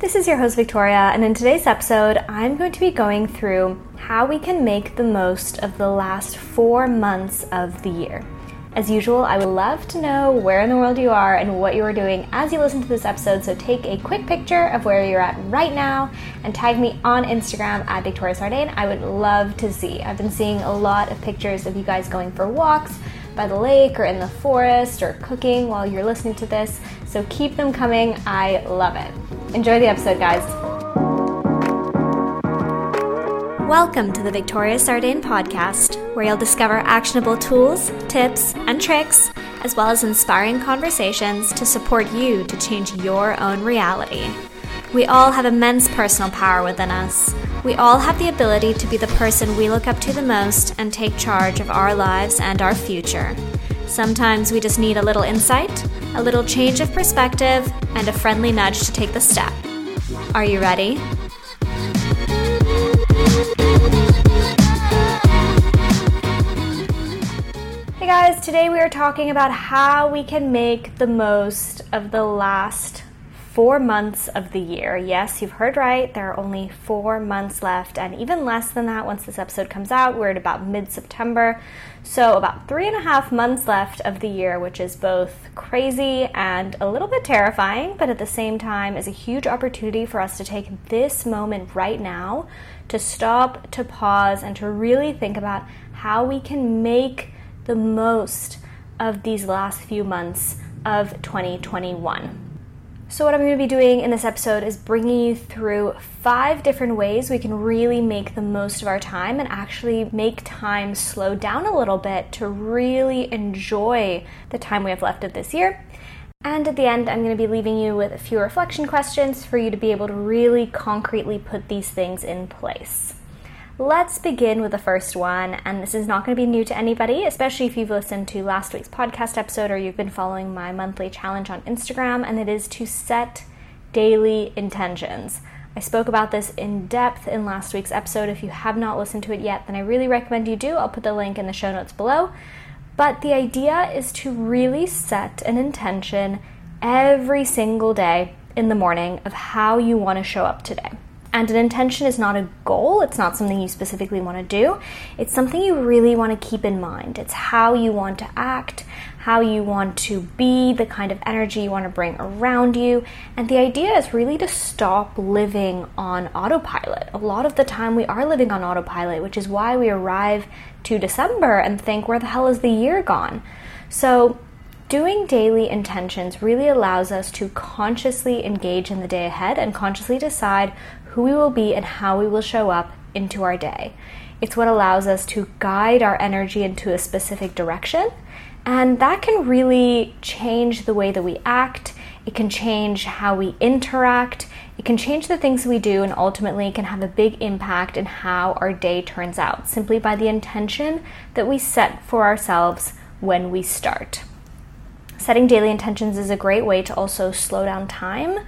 This is your host, Victoria, and in today's episode, I'm going to be going through how we can make the most of the last four months of the year. As usual, I would love to know where in the world you are and what you are doing as you listen to this episode. So take a quick picture of where you're at right now and tag me on Instagram at Victoria Sardain. I would love to see. I've been seeing a lot of pictures of you guys going for walks by the lake or in the forest or cooking while you're listening to this. So keep them coming. I love it. Enjoy the episode, guys. Welcome to the Victoria Sardain podcast, where you'll discover actionable tools, tips, and tricks, as well as inspiring conversations to support you to change your own reality. We all have immense personal power within us. We all have the ability to be the person we look up to the most and take charge of our lives and our future. Sometimes we just need a little insight, a little change of perspective, and a friendly nudge to take the step. Are you ready? Hey guys, today we are talking about how we can make the most of the last four months of the year. Yes, you've heard right. There are only four months left, and even less than that once this episode comes out. We're at about mid September. So, about three and a half months left of the year, which is both crazy and a little bit terrifying, but at the same time is a huge opportunity for us to take this moment right now to stop, to pause, and to really think about how we can make the most of these last few months of 2021. So, what I'm going to be doing in this episode is bringing you through five different ways we can really make the most of our time and actually make time slow down a little bit to really enjoy the time we have left of this year. And at the end, I'm going to be leaving you with a few reflection questions for you to be able to really concretely put these things in place. Let's begin with the first one, and this is not going to be new to anybody, especially if you've listened to last week's podcast episode or you've been following my monthly challenge on Instagram, and it is to set daily intentions. I spoke about this in depth in last week's episode. If you have not listened to it yet, then I really recommend you do. I'll put the link in the show notes below. But the idea is to really set an intention every single day in the morning of how you want to show up today. And an intention is not a goal, it's not something you specifically want to do. It's something you really want to keep in mind. It's how you want to act, how you want to be, the kind of energy you want to bring around you. And the idea is really to stop living on autopilot. A lot of the time we are living on autopilot, which is why we arrive to December and think, where the hell is the year gone? So, Doing daily intentions really allows us to consciously engage in the day ahead and consciously decide who we will be and how we will show up into our day. It's what allows us to guide our energy into a specific direction, and that can really change the way that we act. It can change how we interact. It can change the things we do, and ultimately can have a big impact in how our day turns out simply by the intention that we set for ourselves when we start. Setting daily intentions is a great way to also slow down time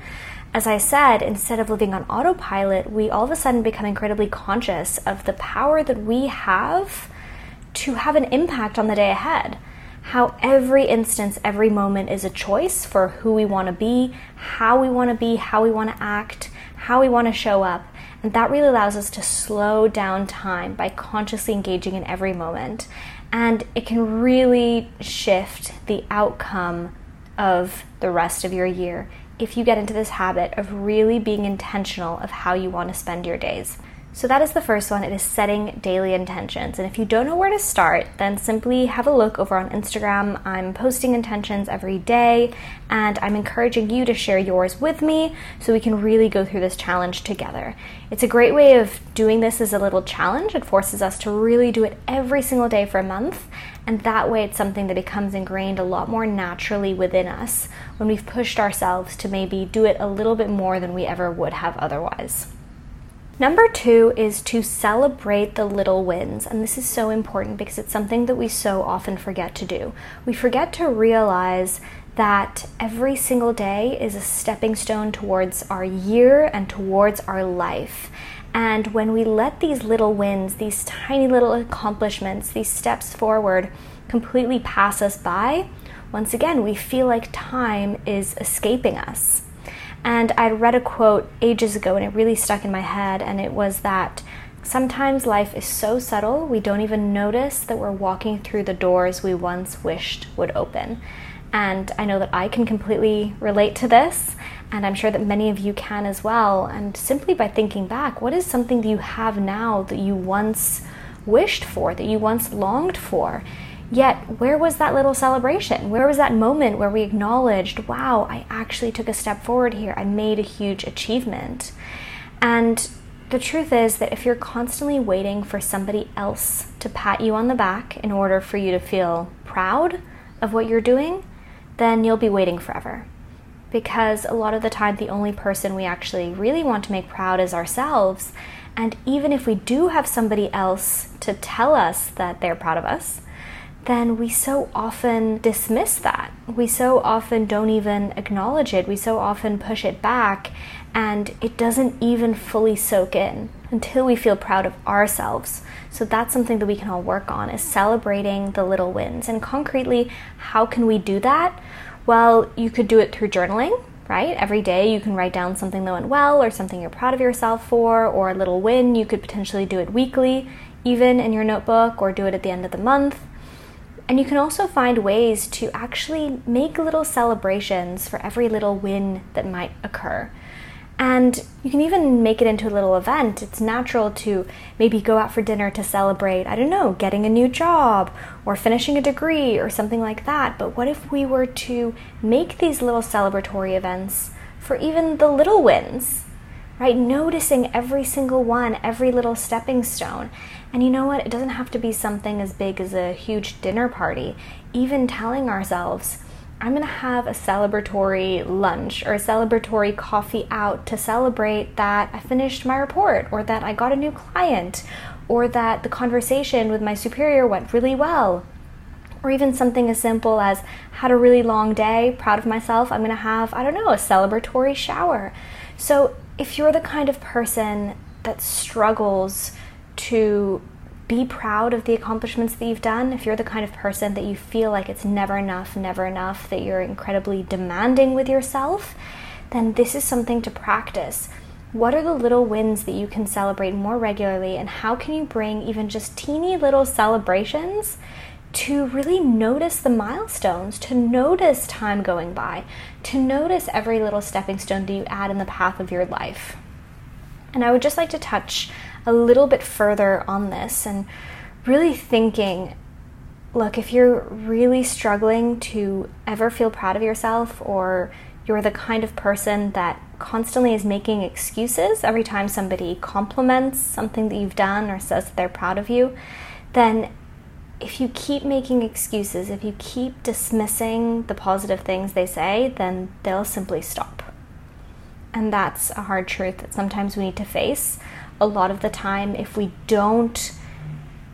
as I said, instead of living on autopilot, we all of a sudden become incredibly conscious of the power that we have to have an impact on the day ahead. How every instance, every moment is a choice for who we want to be, how we want to be, how we want to act, how we want to show up. And that really allows us to slow down time by consciously engaging in every moment. And it can really shift the outcome of the rest of your year if you get into this habit of really being intentional of how you want to spend your days. So, that is the first one. It is setting daily intentions. And if you don't know where to start, then simply have a look over on Instagram. I'm posting intentions every day, and I'm encouraging you to share yours with me so we can really go through this challenge together. It's a great way of doing this as a little challenge. It forces us to really do it every single day for a month. And that way, it's something that becomes ingrained a lot more naturally within us when we've pushed ourselves to maybe do it a little bit more than we ever would have otherwise. Number two is to celebrate the little wins. And this is so important because it's something that we so often forget to do. We forget to realize that every single day is a stepping stone towards our year and towards our life. And when we let these little wins, these tiny little accomplishments, these steps forward completely pass us by, once again, we feel like time is escaping us. And I'd read a quote ages ago and it really stuck in my head, and it was that sometimes life is so subtle we don't even notice that we're walking through the doors we once wished would open. And I know that I can completely relate to this, and I'm sure that many of you can as well. And simply by thinking back, what is something that you have now that you once wished for, that you once longed for? Yet, where was that little celebration? Where was that moment where we acknowledged, wow, I actually took a step forward here? I made a huge achievement. And the truth is that if you're constantly waiting for somebody else to pat you on the back in order for you to feel proud of what you're doing, then you'll be waiting forever. Because a lot of the time, the only person we actually really want to make proud is ourselves. And even if we do have somebody else to tell us that they're proud of us, then we so often dismiss that. We so often don't even acknowledge it. We so often push it back, and it doesn't even fully soak in until we feel proud of ourselves. So that's something that we can all work on is celebrating the little wins. And concretely, how can we do that? Well, you could do it through journaling, right? Every day you can write down something that went well or something you're proud of yourself for or a little win. You could potentially do it weekly, even in your notebook, or do it at the end of the month. And you can also find ways to actually make little celebrations for every little win that might occur. And you can even make it into a little event. It's natural to maybe go out for dinner to celebrate, I don't know, getting a new job or finishing a degree or something like that. But what if we were to make these little celebratory events for even the little wins? Right? Noticing every single one, every little stepping stone. And you know what? It doesn't have to be something as big as a huge dinner party. Even telling ourselves, I'm going to have a celebratory lunch or a celebratory coffee out to celebrate that I finished my report or that I got a new client or that the conversation with my superior went really well. Or even something as simple as had a really long day, proud of myself, I'm going to have, I don't know, a celebratory shower. So if you're the kind of person that struggles to be proud of the accomplishments that you've done. If you're the kind of person that you feel like it's never enough, never enough, that you're incredibly demanding with yourself, then this is something to practice. What are the little wins that you can celebrate more regularly, and how can you bring even just teeny little celebrations to really notice the milestones, to notice time going by, to notice every little stepping stone that you add in the path of your life? And I would just like to touch a little bit further on this and really thinking look, if you're really struggling to ever feel proud of yourself or you're the kind of person that constantly is making excuses every time somebody compliments something that you've done or says that they're proud of you, then if you keep making excuses, if you keep dismissing the positive things they say, then they'll simply stop. And that's a hard truth that sometimes we need to face a lot of the time, if we don't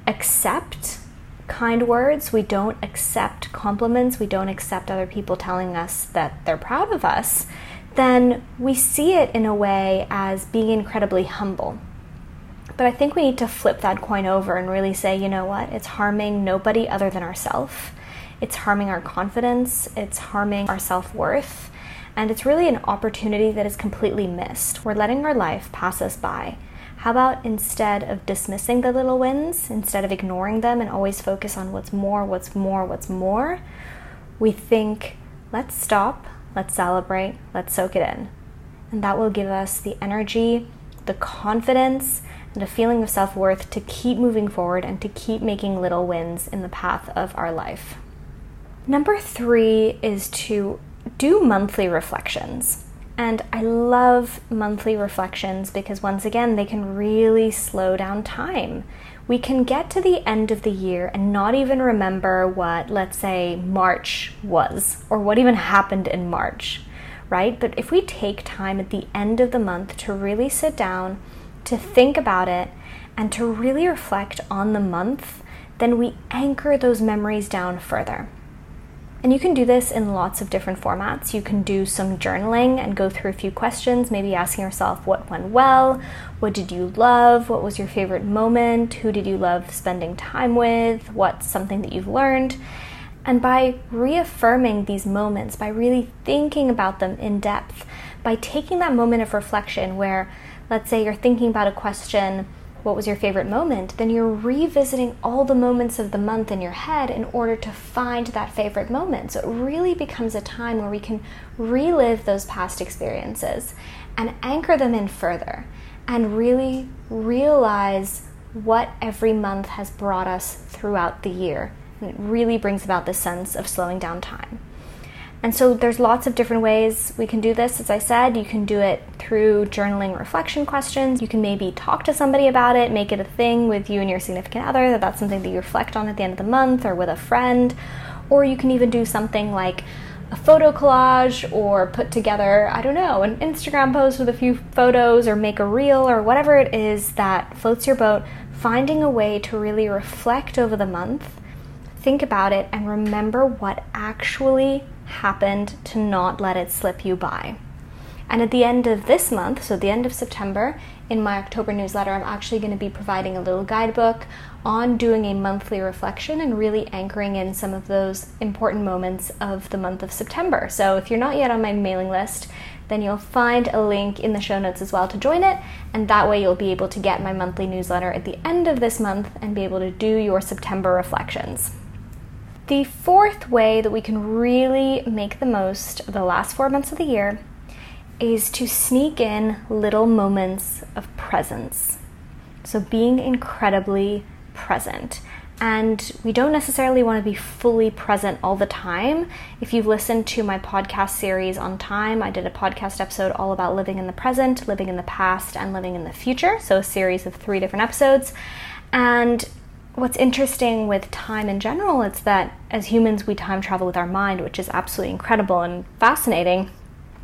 accept kind words, we don't accept compliments, we don't accept other people telling us that they're proud of us, then we see it in a way as being incredibly humble. But I think we need to flip that coin over and really say, you know what, it's harming nobody other than ourselves. It's harming our confidence, it's harming our self worth, and it's really an opportunity that is completely missed. We're letting our life pass us by how about instead of dismissing the little wins, instead of ignoring them and always focus on what's more, what's more, what's more, we think, let's stop, let's celebrate, let's soak it in. And that will give us the energy, the confidence, and a feeling of self worth to keep moving forward and to keep making little wins in the path of our life. Number three is to do monthly reflections. And I love monthly reflections because, once again, they can really slow down time. We can get to the end of the year and not even remember what, let's say, March was or what even happened in March, right? But if we take time at the end of the month to really sit down, to think about it, and to really reflect on the month, then we anchor those memories down further. And you can do this in lots of different formats. You can do some journaling and go through a few questions, maybe asking yourself what went well, what did you love, what was your favorite moment, who did you love spending time with, what's something that you've learned. And by reaffirming these moments, by really thinking about them in depth, by taking that moment of reflection where, let's say, you're thinking about a question, what was your favorite moment? Then you're revisiting all the moments of the month in your head in order to find that favorite moment. So it really becomes a time where we can relive those past experiences and anchor them in further and really realize what every month has brought us throughout the year. And it really brings about this sense of slowing down time. And so there's lots of different ways we can do this. As I said, you can do it through journaling reflection questions. You can maybe talk to somebody about it, make it a thing with you and your significant other, that that's something that you reflect on at the end of the month or with a friend. Or you can even do something like a photo collage or put together, I don't know, an Instagram post with a few photos or make a reel or whatever it is that floats your boat, finding a way to really reflect over the month, think about it, and remember what actually happened to not let it slip you by. And at the end of this month, so the end of September, in my October newsletter, I'm actually going to be providing a little guidebook on doing a monthly reflection and really anchoring in some of those important moments of the month of September. So if you're not yet on my mailing list, then you'll find a link in the show notes as well to join it, and that way you'll be able to get my monthly newsletter at the end of this month and be able to do your September reflections. The fourth way that we can really make the most of the last four months of the year is to sneak in little moments of presence. So, being incredibly present. And we don't necessarily want to be fully present all the time. If you've listened to my podcast series on time, I did a podcast episode all about living in the present, living in the past, and living in the future. So, a series of three different episodes. And what's interesting with time in general is that as humans, we time travel with our mind, which is absolutely incredible and fascinating.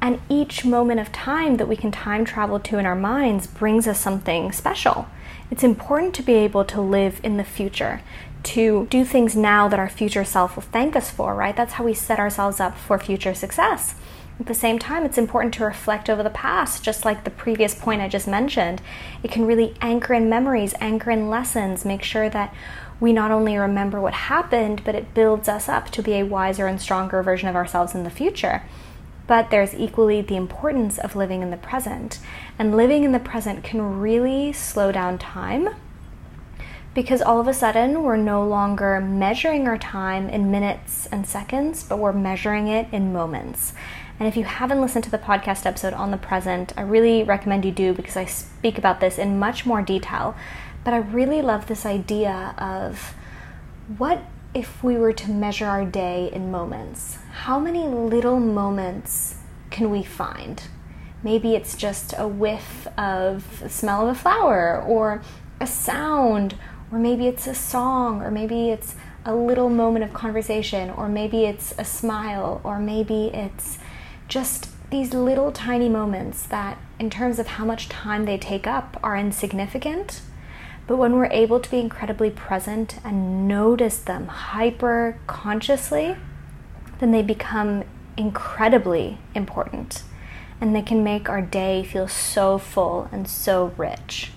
And each moment of time that we can time travel to in our minds brings us something special. It's important to be able to live in the future, to do things now that our future self will thank us for, right? That's how we set ourselves up for future success. At the same time, it's important to reflect over the past, just like the previous point I just mentioned. It can really anchor in memories, anchor in lessons, make sure that we not only remember what happened, but it builds us up to be a wiser and stronger version of ourselves in the future but there's equally the importance of living in the present. And living in the present can really slow down time because all of a sudden we're no longer measuring our time in minutes and seconds, but we're measuring it in moments. And if you haven't listened to the podcast episode on the present, I really recommend you do because I speak about this in much more detail. But I really love this idea of what if we were to measure our day in moments, how many little moments can we find? Maybe it's just a whiff of the smell of a flower, or a sound, or maybe it's a song, or maybe it's a little moment of conversation, or maybe it's a smile, or maybe it's just these little tiny moments that, in terms of how much time they take up, are insignificant but when we're able to be incredibly present and notice them hyper consciously, then they become incredibly important and they can make our day feel so full and so rich.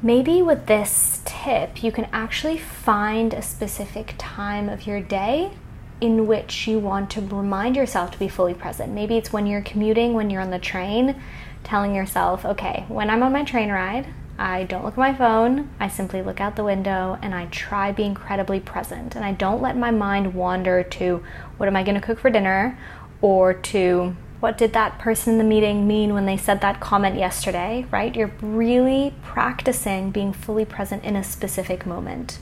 Maybe with this tip, you can actually find a specific time of your day in which you want to remind yourself to be fully present. Maybe it's when you're commuting, when you're on the train, telling yourself, okay, when I'm on my train ride, I don't look at my phone. I simply look out the window and I try be incredibly present. And I don't let my mind wander to what am I going to cook for dinner or to what did that person in the meeting mean when they said that comment yesterday, right? You're really practicing being fully present in a specific moment.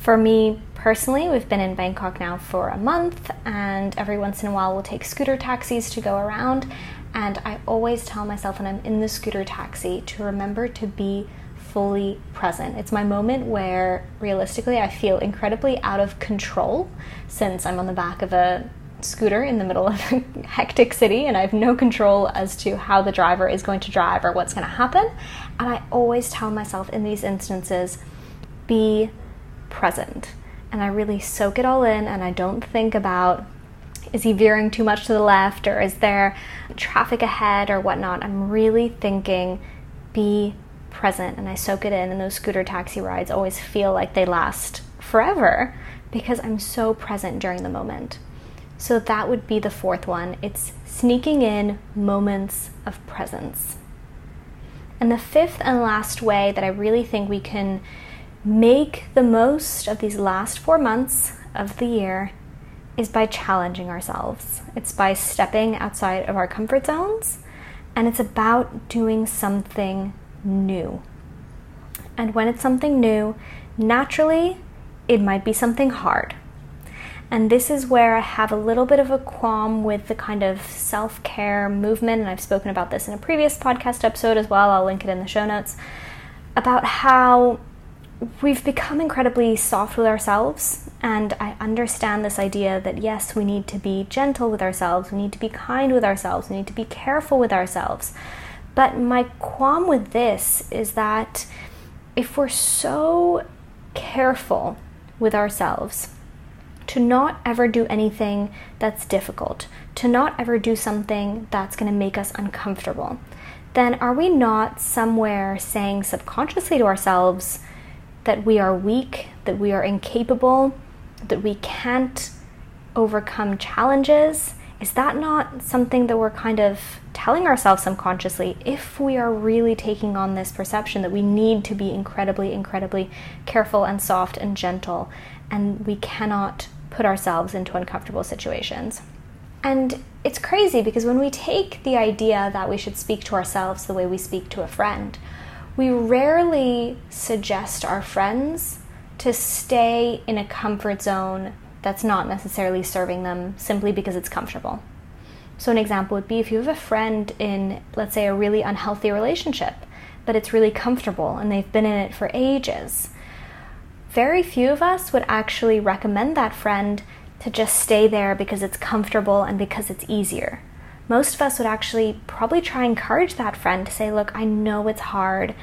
For me personally, we've been in Bangkok now for a month, and every once in a while we'll take scooter taxis to go around. And I always tell myself when I'm in the scooter taxi to remember to be fully present. It's my moment where realistically I feel incredibly out of control since I'm on the back of a scooter in the middle of a hectic city and I have no control as to how the driver is going to drive or what's going to happen. And I always tell myself in these instances, be present. And I really soak it all in and I don't think about is he veering too much to the left or is there traffic ahead or whatnot? I'm really thinking be present and I soak it in, and those scooter taxi rides always feel like they last forever because I'm so present during the moment. So that would be the fourth one. It's sneaking in moments of presence. And the fifth and last way that I really think we can make the most of these last four months of the year is by challenging ourselves. It's by stepping outside of our comfort zones, and it's about doing something new. And when it's something new, naturally, it might be something hard. And this is where I have a little bit of a qualm with the kind of self care movement. And I've spoken about this in a previous podcast episode as well. I'll link it in the show notes about how we've become incredibly soft with ourselves. And I understand this idea that yes, we need to be gentle with ourselves, we need to be kind with ourselves, we need to be careful with ourselves. But my qualm with this is that if we're so careful with ourselves, to not ever do anything that's difficult, to not ever do something that's going to make us uncomfortable, then are we not somewhere saying subconsciously to ourselves that we are weak, that we are incapable, that we can't overcome challenges? Is that not something that we're kind of telling ourselves subconsciously if we are really taking on this perception that we need to be incredibly, incredibly careful and soft and gentle and we cannot put ourselves into uncomfortable situations. And it's crazy because when we take the idea that we should speak to ourselves the way we speak to a friend, we rarely suggest our friends to stay in a comfort zone that's not necessarily serving them simply because it's comfortable. So, an example would be if you have a friend in, let's say, a really unhealthy relationship, but it's really comfortable and they've been in it for ages very few of us would actually recommend that friend to just stay there because it's comfortable and because it's easier. Most of us would actually probably try and encourage that friend to say, Look, I know it's hard,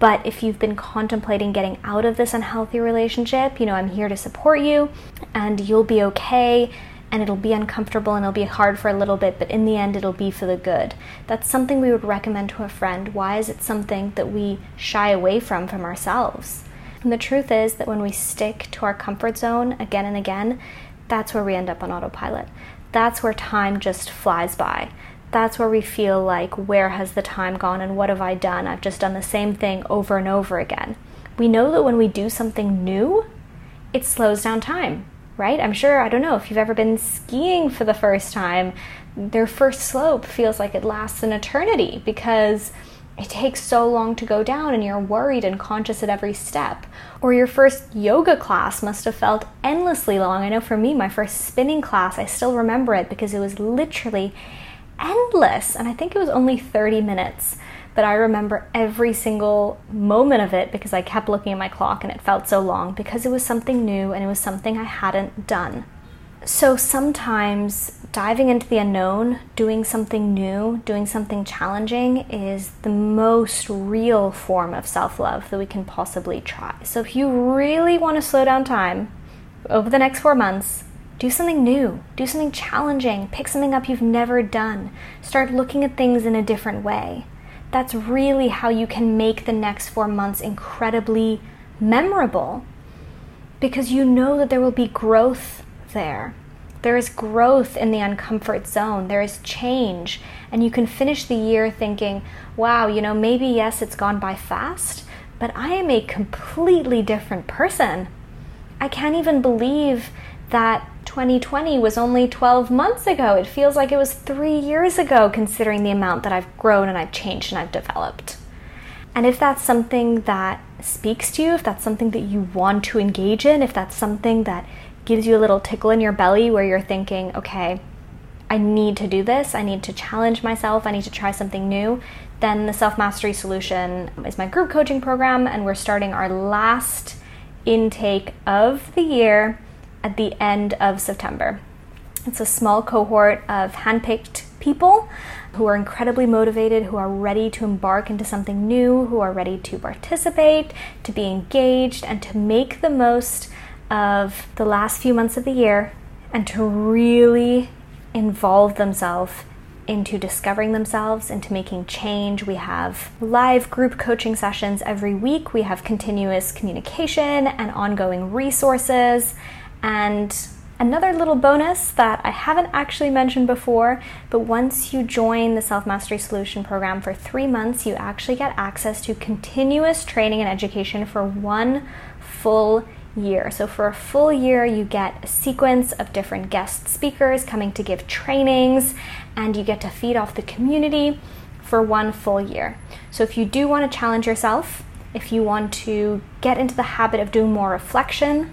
but if you've been contemplating getting out of this unhealthy relationship, you know, I'm here to support you and you'll be okay and it'll be uncomfortable and it'll be hard for a little bit, but in the end, it'll be for the good. That's something we would recommend to a friend. Why is it something that we shy away from from ourselves? And the truth is that when we stick to our comfort zone again and again, that's where we end up on autopilot. That's where time just flies by. That's where we feel like, where has the time gone and what have I done? I've just done the same thing over and over again. We know that when we do something new, it slows down time, right? I'm sure, I don't know, if you've ever been skiing for the first time, their first slope feels like it lasts an eternity because it takes so long to go down and you're worried and conscious at every step. Or your first yoga class must have felt endlessly long. I know for me, my first spinning class, I still remember it because it was literally endless. And I think it was only 30 minutes. But I remember every single moment of it because I kept looking at my clock and it felt so long because it was something new and it was something I hadn't done. So sometimes diving into the unknown, doing something new, doing something challenging is the most real form of self love that we can possibly try. So, if you really want to slow down time over the next four months, do something new, do something challenging, pick something up you've never done, start looking at things in a different way. That's really how you can make the next four months incredibly memorable because you know that there will be growth there. There is growth in the uncomfort zone. There is change. And you can finish the year thinking, wow, you know, maybe yes, it's gone by fast, but I am a completely different person. I can't even believe that 2020 was only 12 months ago. It feels like it was three years ago, considering the amount that I've grown and I've changed and I've developed. And if that's something that speaks to you, if that's something that you want to engage in, if that's something that gives you a little tickle in your belly where you're thinking, okay, I need to do this, I need to challenge myself, I need to try something new, then the Self Mastery Solution is my group coaching program, and we're starting our last intake of the year at the end of September. It's a small cohort of handpicked people who are incredibly motivated, who are ready to embark into something new, who are ready to participate, to be engaged, and to make the most of the last few months of the year and to really involve themselves into discovering themselves, into making change. We have live group coaching sessions every week. We have continuous communication and ongoing resources. And Another little bonus that I haven't actually mentioned before, but once you join the Self Mastery Solution program for three months, you actually get access to continuous training and education for one full year. So, for a full year, you get a sequence of different guest speakers coming to give trainings, and you get to feed off the community for one full year. So, if you do want to challenge yourself, if you want to get into the habit of doing more reflection,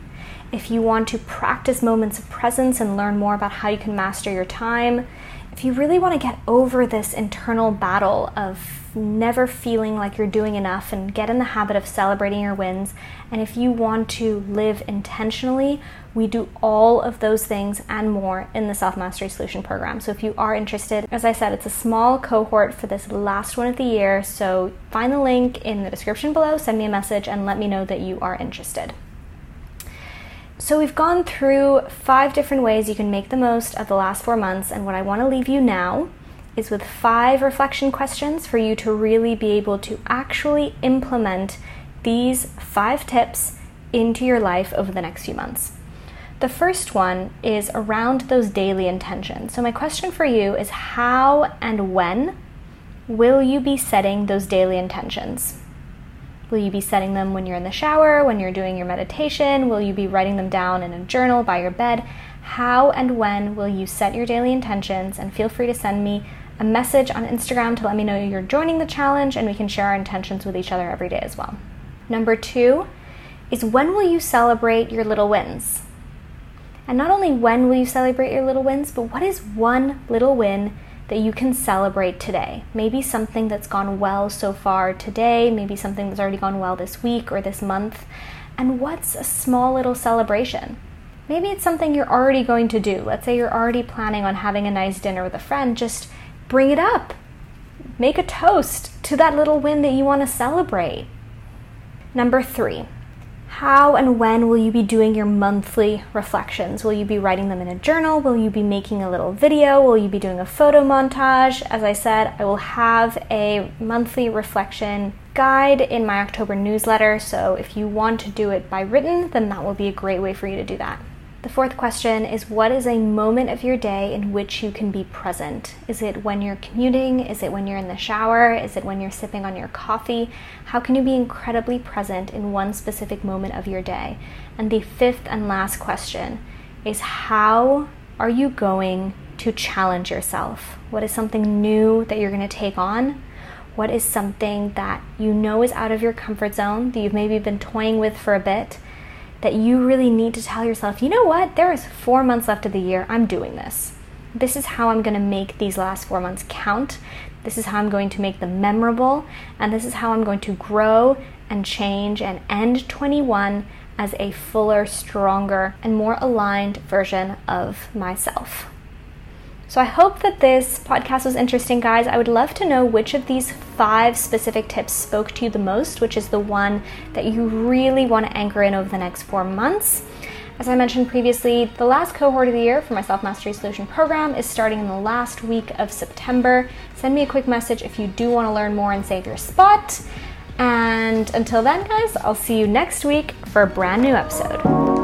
if you want to practice moments of presence and learn more about how you can master your time, if you really want to get over this internal battle of never feeling like you're doing enough and get in the habit of celebrating your wins, and if you want to live intentionally, we do all of those things and more in the Self Mastery Solution program. So if you are interested, as I said, it's a small cohort for this last one of the year. So find the link in the description below, send me a message, and let me know that you are interested. So, we've gone through five different ways you can make the most of the last four months, and what I want to leave you now is with five reflection questions for you to really be able to actually implement these five tips into your life over the next few months. The first one is around those daily intentions. So, my question for you is how and when will you be setting those daily intentions? Will you be setting them when you're in the shower, when you're doing your meditation? Will you be writing them down in a journal by your bed? How and when will you set your daily intentions? And feel free to send me a message on Instagram to let me know you're joining the challenge and we can share our intentions with each other every day as well. Number two is when will you celebrate your little wins? And not only when will you celebrate your little wins, but what is one little win that you can celebrate today. Maybe something that's gone well so far today, maybe something that's already gone well this week or this month. And what's a small little celebration? Maybe it's something you're already going to do. Let's say you're already planning on having a nice dinner with a friend, just bring it up. Make a toast to that little win that you want to celebrate. Number three, how and when will you be doing your monthly reflections? Will you be writing them in a journal? Will you be making a little video? Will you be doing a photo montage? As I said, I will have a monthly reflection guide in my October newsletter, so if you want to do it by written, then that will be a great way for you to do that. The fourth question is What is a moment of your day in which you can be present? Is it when you're commuting? Is it when you're in the shower? Is it when you're sipping on your coffee? How can you be incredibly present in one specific moment of your day? And the fifth and last question is How are you going to challenge yourself? What is something new that you're going to take on? What is something that you know is out of your comfort zone that you've maybe been toying with for a bit? That you really need to tell yourself, you know what, there is four months left of the year, I'm doing this. This is how I'm going to make these last four months count. This is how I'm going to make them memorable. And this is how I'm going to grow and change and end 21 as a fuller, stronger, and more aligned version of myself. So I hope that this podcast was interesting, guys. I would love to know which of these five specific tips spoke to you the most, which is the one that you really want to anchor in over the next four months. As I mentioned previously, the last cohort of the year for my Self Mastery Solution program is starting in the last week of September. Send me a quick message if you do want to learn more and save your spot. And until then, guys, I'll see you next week for a brand new episode.